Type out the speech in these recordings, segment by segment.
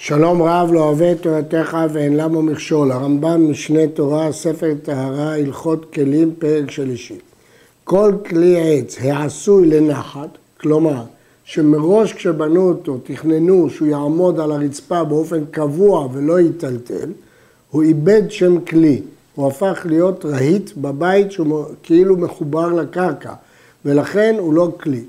שלום רב לא אוהב את תורתך ואין למה מכשול. הרמב"ם משנה תורה, ספר טהרה, הלכות כלים, פרק שלישי. כל כלי עץ העשוי לנחת, כלומר שמראש כשבנו אותו תכננו שהוא יעמוד על הרצפה באופן קבוע ולא ייטלטל, הוא איבד שם כלי, הוא הפך להיות רהיט בבית שהוא כאילו מחובר לקרקע ולכן הוא לא כלי.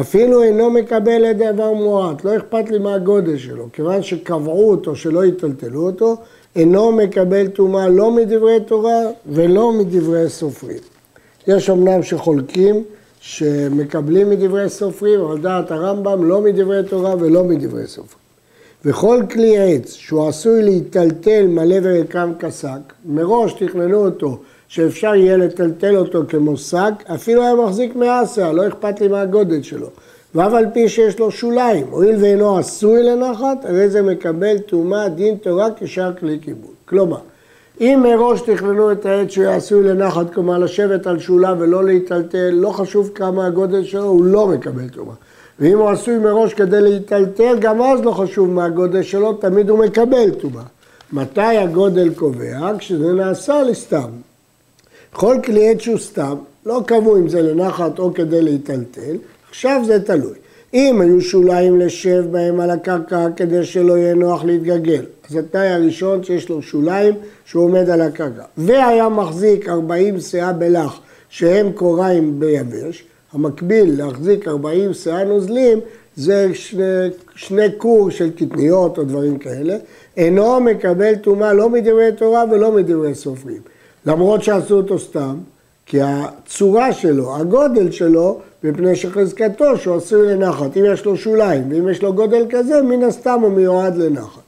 אפילו אינו מקבל את דבר מועט, לא אכפת לי מה הגודל שלו, כיוון שקבעו אותו שלא יטלטלו אותו, אינו מקבל טומאה לא מדברי תורה ולא מדברי סופרים. יש אמנם שחולקים שמקבלים מדברי סופרים, אבל דעת הרמב"ם לא מדברי תורה ולא מדברי סופרים. וכל כלי עץ שהוא עשוי להיטלטל מלא ורקם כשק, מראש תכננו אותו שאפשר יהיה לטלטל אותו כמו שק, אפילו היה מחזיק מעשה, לא אכפת לי מה הגודל שלו. ואף על פי שיש לו שוליים, הואיל ואינו עשוי לנחת, הרי זה מקבל טומאה דין תורה כשאר כלי כיבוד. כלומר, אם מראש תכננו את העץ שהוא עשוי לנחת, כלומר לשבת על שולה ולא להיטלטל, לא חשוב כמה הגודל שלו, הוא לא מקבל טומאה. ואם הוא עשוי מראש כדי להיטלטל, גם אז לא חשוב מה הגודל שלו, תמיד הוא מקבל טומאה. מתי הגודל קובע? כשזה נעשה לסתם. כל כלי עץ שהוא סתם, לא קבעו אם זה לנחת או כדי להיטלטל, עכשיו זה תלוי. אם היו שוליים לשב בהם על הקרקע כדי שלא יהיה נוח להתגלגל, אז התנאי הראשון שיש לו שוליים שהוא עומד על הקרקע, והיה מחזיק 40 שאה בלח שהם קוריים ביבש, המקביל להחזיק 40 שאה נוזלים זה שני, שני קור של קטניות או דברים כאלה, אינו מקבל טומאה לא מדברי תורה ולא מדברי סופרים. למרות שעשו אותו סתם, כי הצורה שלו, הגודל שלו, מפני שחזקתו שהוא עשוי לנחת. אם יש לו שוליים ואם יש לו גודל כזה, מן הסתם הוא מיועד לנחת.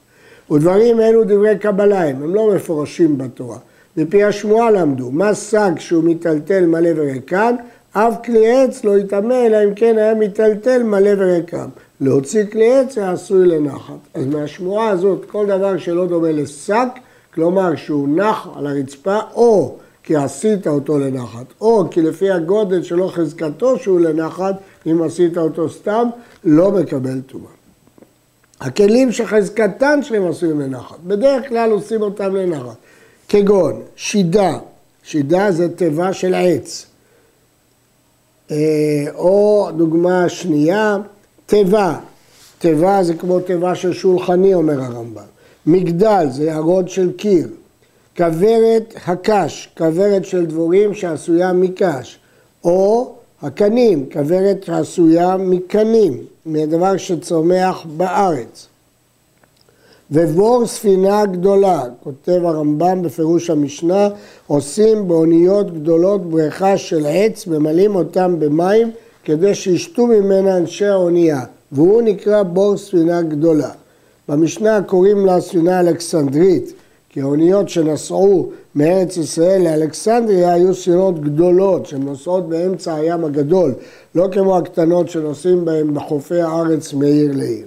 ודברים אלו דברי קבלה הם, לא מפורשים בתורה. מפי השמועה למדו, מה שק שהוא מיטלטל מלא וריקן, אף כלי עץ לא יטמא, אלא אם כן היה מיטלטל מלא וריקם. להוציא כלי עץ היה עשוי לנחת. אז מהשמועה הזאת, כל דבר שלא דומה לשק, כלומר שהוא נח על הרצפה, או כי עשית אותו לנחת, או כי לפי הגודל שלו חזקתו שהוא לנחת, אם עשית אותו סתם, לא מקבל טומאה. הכלים שחזקתן שלהם עשויים לנחת, בדרך כלל עושים אותם לנחת, כגון שידה, שידה זה תיבה של עץ, אה, או דוגמה שנייה, תיבה, תיבה זה כמו תיבה של שולחני אומר הרמב"ם, מגדל זה יערות של קיר, כוורת הקש, כוורת של דבורים שעשויה מקש, או הקנים, כוורת שעשויה מקנים, מהדבר שצומח בארץ. ובור ספינה גדולה, כותב הרמב"ם בפירוש המשנה, עושים באוניות גדולות בריכה של עץ, ממלאים אותם במים כדי שישתו ממנה אנשי האונייה, והוא נקרא בור ספינה גדולה. במשנה קוראים לה ספינה אלכסנדרית, כי האוניות שנסעו מארץ ישראל לאלכסנדריה היו סירות גדולות שנוסעות באמצע הים הגדול, לא כמו הקטנות שנוסעים בהן בחופי הארץ מעיר לעיר.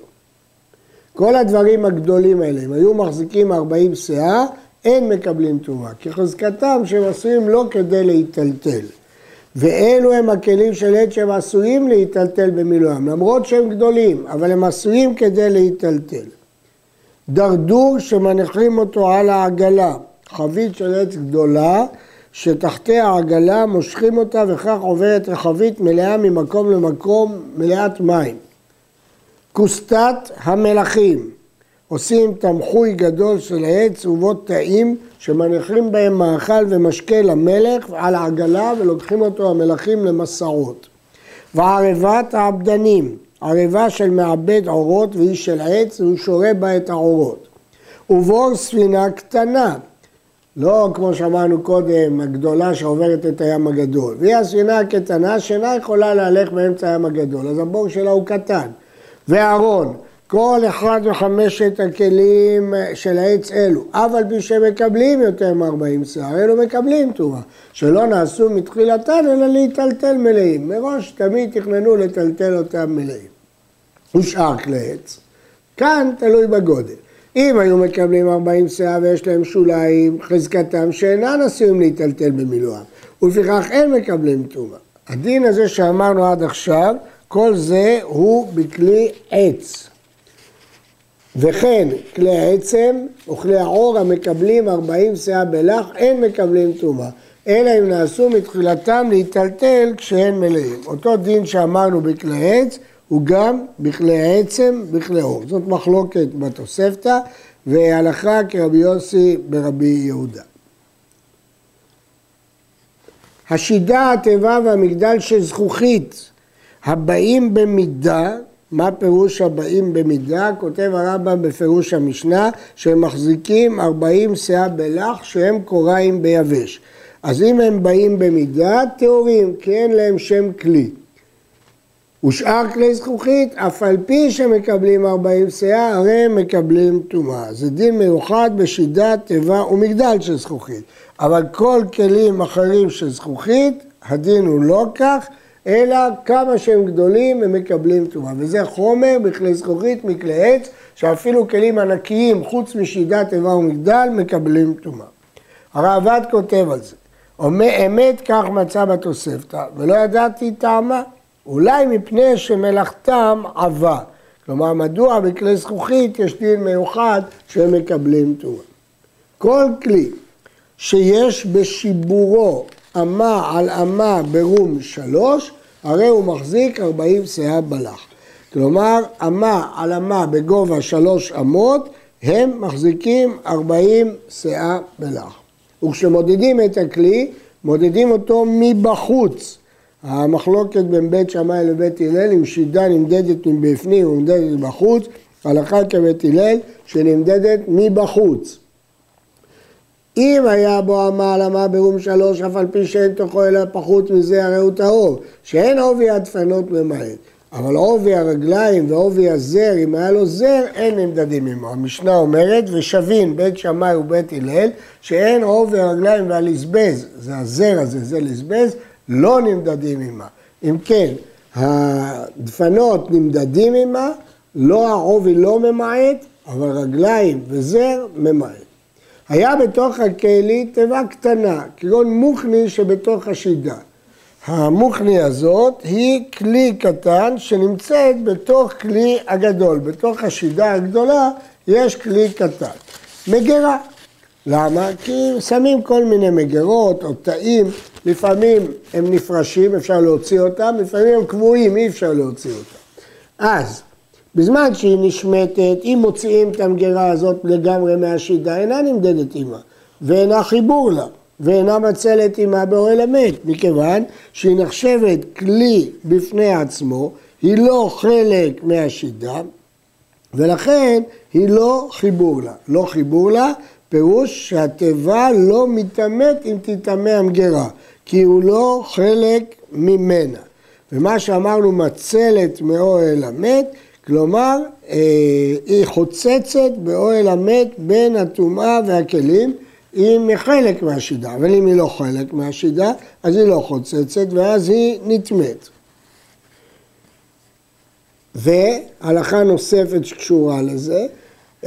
כל הדברים הגדולים האלה, אם היו מחזיקים 40 שאה, אין מקבלים תרומה, כי חזקתם שהם עשויים לא כדי להיטלטל. ואלו הם הכלים של עת שהם עשויים להיטלטל במילואם, למרות שהם גדולים, אבל הם עשויים כדי להיטלטל. דרדור שמניחים אותו על העגלה, חבית של עץ גדולה שתחתי העגלה מושכים אותה וכך עוברת רחבית מלאה ממקום למקום מלאת מים. כוסתת המלכים, עושים תמחוי גדול של עץ ובו תאים שמניחים בהם מאכל ומשקה למלך על העגלה ולוקחים אותו המלכים למסעות. וערבת העבדנים, ערבה של מעבד עורות והיא של עץ והוא שורה בה את העורות. ובור ספינה קטנה, לא כמו שאמרנו קודם, הגדולה שעוברת את הים הגדול. והיא הספינה הקטנה שאינה יכולה להלך באמצע הים הגדול, אז הבור שלה הוא קטן. וארון, כל אחד מחמשת הכלים של העץ אלו, אף על פי שהם מקבלים יותר מ-40 שיער, אלו מקבלים טומאה, שלא נעשו מתחילתן אלא להיטלטל מלאים. מראש תמיד תכננו לטלטל אותם מלאים. ושאר כלי עץ, כאן תלוי בגודל. אם היו מקבלים 40 שאה ויש להם שוליים, חזקתם שאינן עשויים להיטלטל במילואם, ולפיכך אין מקבלים טומאה. הדין הזה שאמרנו עד עכשיו, כל זה הוא בכלי עץ. וכן כלי העצם וכלי העור המקבלים 40 שאה בלח אין מקבלים טומאה, אלא אם נעשו מתחילתם להיטלטל כשהם מלאים. אותו דין שאמרנו בכלי עץ הוא גם בכלי העצם, בכלי עור. זאת מחלוקת בתוספתא והלכה כרבי יוסי ברבי יהודה. השידה, התיבה והמגדל של זכוכית הבאים במידה מה פירוש הבאים במידה? כותב הרמב"ם בפירוש המשנה שהם מחזיקים 40 שאה בלח שהם קוראים ביבש. אז אם הם באים במידה, טהורים, כי אין להם שם כלי. ושאר כלי זכוכית, אף על פי שמקבלים 40 שאה, הרי מקבלים טומאה. זה דין מיוחד בשידה, תיבה ומגדל של זכוכית. אבל כל כלים אחרים של זכוכית, הדין הוא לא כך, אלא כמה שהם גדולים הם מקבלים טומאה. וזה חומר בכלי זכוכית מכלי עץ, שאפילו כלים ענקיים חוץ משידת איבה ומגדל מקבלים טומאה. הראב"ד כותב על זה, אומר אמת כך מצא בתוספתא, ולא ידעתי טעמה, אולי מפני שמלאכתם עבה. כלומר, מדוע בכלי זכוכית יש דין מיוחד שהם מקבלים טומאה. כל כלי שיש בשיבורו אמה על אמה ברום שלוש, הרי הוא מחזיק 40 שאה בלח. כלומר, אמה על אמה בגובה שלוש אמות, הם מחזיקים 40 שאה בלח. וכשמודדים את הכלי, מודדים אותו מבחוץ. המחלוקת בין בית שמאי לבית הלל, אם שידה נמדדת מבפנים ונמדדת מבחוץ, הלכה כבית הלל שנמדדת מבחוץ. אם היה בו אמה על אמה ברום שלוש, אף על פי שאין תוכו אלא פחות מזה, הרי הוא טהור. שאין עובי הדפנות ממעט. אבל עובי הרגליים ועובי הזר, אם היה לו זר, אין נמדדים עמו. המשנה אומרת, ושבין בית שמאי ובית הלל, שאין עובי הרגליים והלזבז, זה הזר הזה, זה לזבז, לא נמדדים עמה. אם כן, הדפנות נמדדים עמה, לא העובי לא ממעט, אבל רגליים וזר ממעט. היה בתוך הכלי תיבה קטנה, כגון מוכני שבתוך השידה. המוכני הזאת היא כלי קטן שנמצאת בתוך כלי הגדול. בתוך השידה הגדולה יש כלי קטן. מגירה. למה? כי שמים כל מיני מגירות או תאים, לפעמים הם נפרשים, אפשר להוציא אותם, לפעמים הם קבועים, אי אפשר להוציא אותם. אז בזמן שהיא נשמטת, אם מוציאים את המגירה הזאת לגמרי מהשידה, אינה נמדדת עימה, ואינה חיבור לה, ואינה מצלת עימה באוהל המת, מכיוון שהיא נחשבת כלי בפני עצמו, היא לא חלק מהשידה, ולכן היא לא חיבור לה. לא חיבור לה, פירוש שהתיבה לא מתעמת אם תטמא המגירה, כי הוא לא חלק ממנה. ומה שאמרנו מצלת מאוהל המת, כלומר, אה, היא חוצצת באוהל המת בין הטומאה והכלים, היא חלק מהשידה, אבל אם היא לא חלק מהשידה, אז היא לא חוצצת ואז היא נטמאת. והלכה נוספת שקשורה לזה,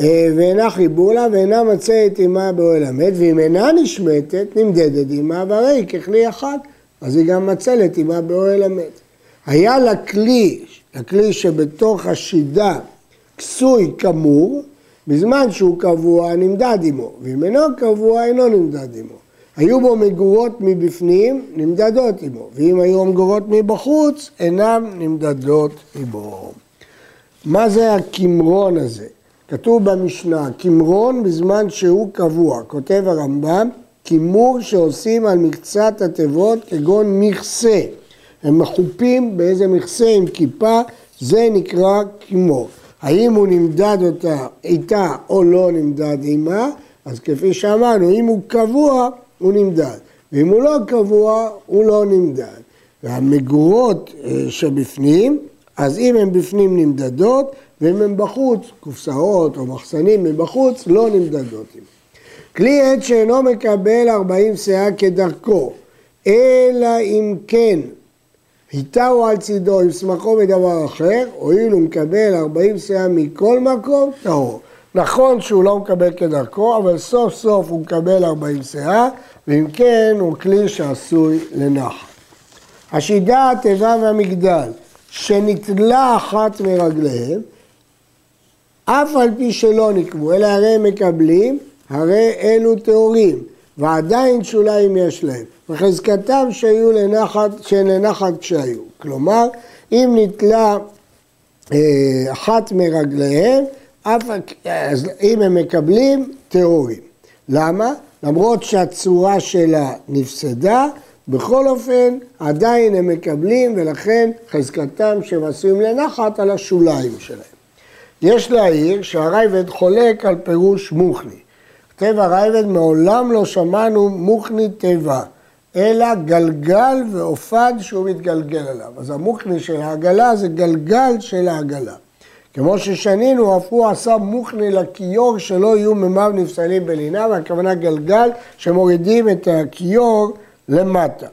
ואינה חיבור לה ואינה מצאת עימה באוהל המת, ואם אינה נשמטת, נמדדת עימה, והרי ככלי אחד, אז היא גם מצלת עימה באוהל המת. היה לה כלי הכלי שבתוך השידה כסוי כמור, בזמן שהוא קבוע נמדד עמו, ואם אינו קבוע אינו נמדד עמו. היו בו מגורות מבפנים, נמדדות עמו, ואם היו מגורות מבחוץ, אינן נמדדות עמו. מה זה הקמרון הזה? כתוב במשנה, קמרון בזמן שהוא קבוע, כותב הרמב"ם, כימור שעושים על מקצת התיבות כגון מכסה. הם מחופים באיזה מכסה עם כיפה, זה נקרא כימור. האם הוא נמדד אותה איתה או לא נמדד עימה, אז כפי שאמרנו, אם הוא קבוע, הוא נמדד, ואם הוא לא קבוע, הוא לא נמדד. והמגורות אה, שבפנים, אז אם הן בפנים נמדדות, ואם הן בחוץ, קופסאות או מחסנים מבחוץ, לא נמדדות. כלי עץ שאינו מקבל 40 שאה כדרכו, אלא אם כן היטהו על צידו עם שמחו בדבר אחר, הואיל הוא מקבל 40 שאה מכל מקום, טהור. נכון שהוא לא מקבל כדרכו, אבל סוף סוף הוא מקבל 40 שאה, ואם כן הוא כלי שעשוי לנחת. השידה, התיבה והמגדל, שנתלה אחת מרגליהם, אף על פי שלא נקבו, אלא הרי הם מקבלים, הרי אלו טהורים, ועדיין שוליים יש להם, וחזקתם שהיו לנחת, שהן לנחת כשהיו. כלומר, אם נתלה אה, אחת מרגליהם, אף, אז אם הם מקבלים, טהורים. למה? למרות שהצורה שלה נפסדה, בכל אופן עדיין הם מקבלים ולכן חזקתם שהם עשויים לנחת על השוליים שלהם. יש להעיר שהרייבד חולק על פירוש מוכני. כותב הרייבד מעולם לא שמענו מוכני תיבה, אלא גלגל ואופד שהוא מתגלגל עליו. אז המוכני של העגלה זה גלגל של העגלה. כמו ששנינו, אף הוא עשה מוכני לכיור שלא יהיו מימיו נפסלים בלינה, והכוונה גלגל שמורידים את הכיור למטה.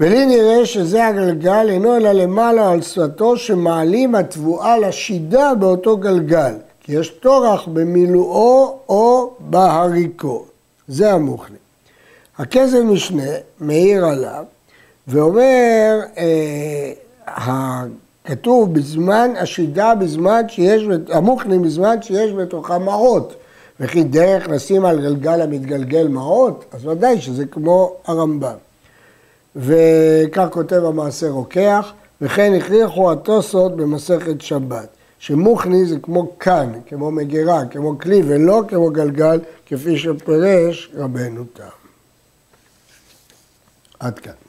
ולי נראה שזה הגלגל אינו אלא למעלה על שפתו שמעלים התבואה לשידה באותו גלגל, כי יש טורח במילואו או בהריקו. זה המוכני. הכסף משנה מעיר עליו ואומר, אה, כתוב בזמן השידה בזמן שיש, המוכני בזמן שיש בתוכה מעות. וכי דרך לשים על גלגל המתגלגל מעות, אז ודאי שזה כמו הרמב"ם. וכך כותב המעשה רוקח, וכן הכריחו התוסות במסכת שבת, שמוכני זה כמו כאן, כמו מגירה, כמו כלי, ולא כמו גלגל, כפי שפרש רבנו תם. עד כאן.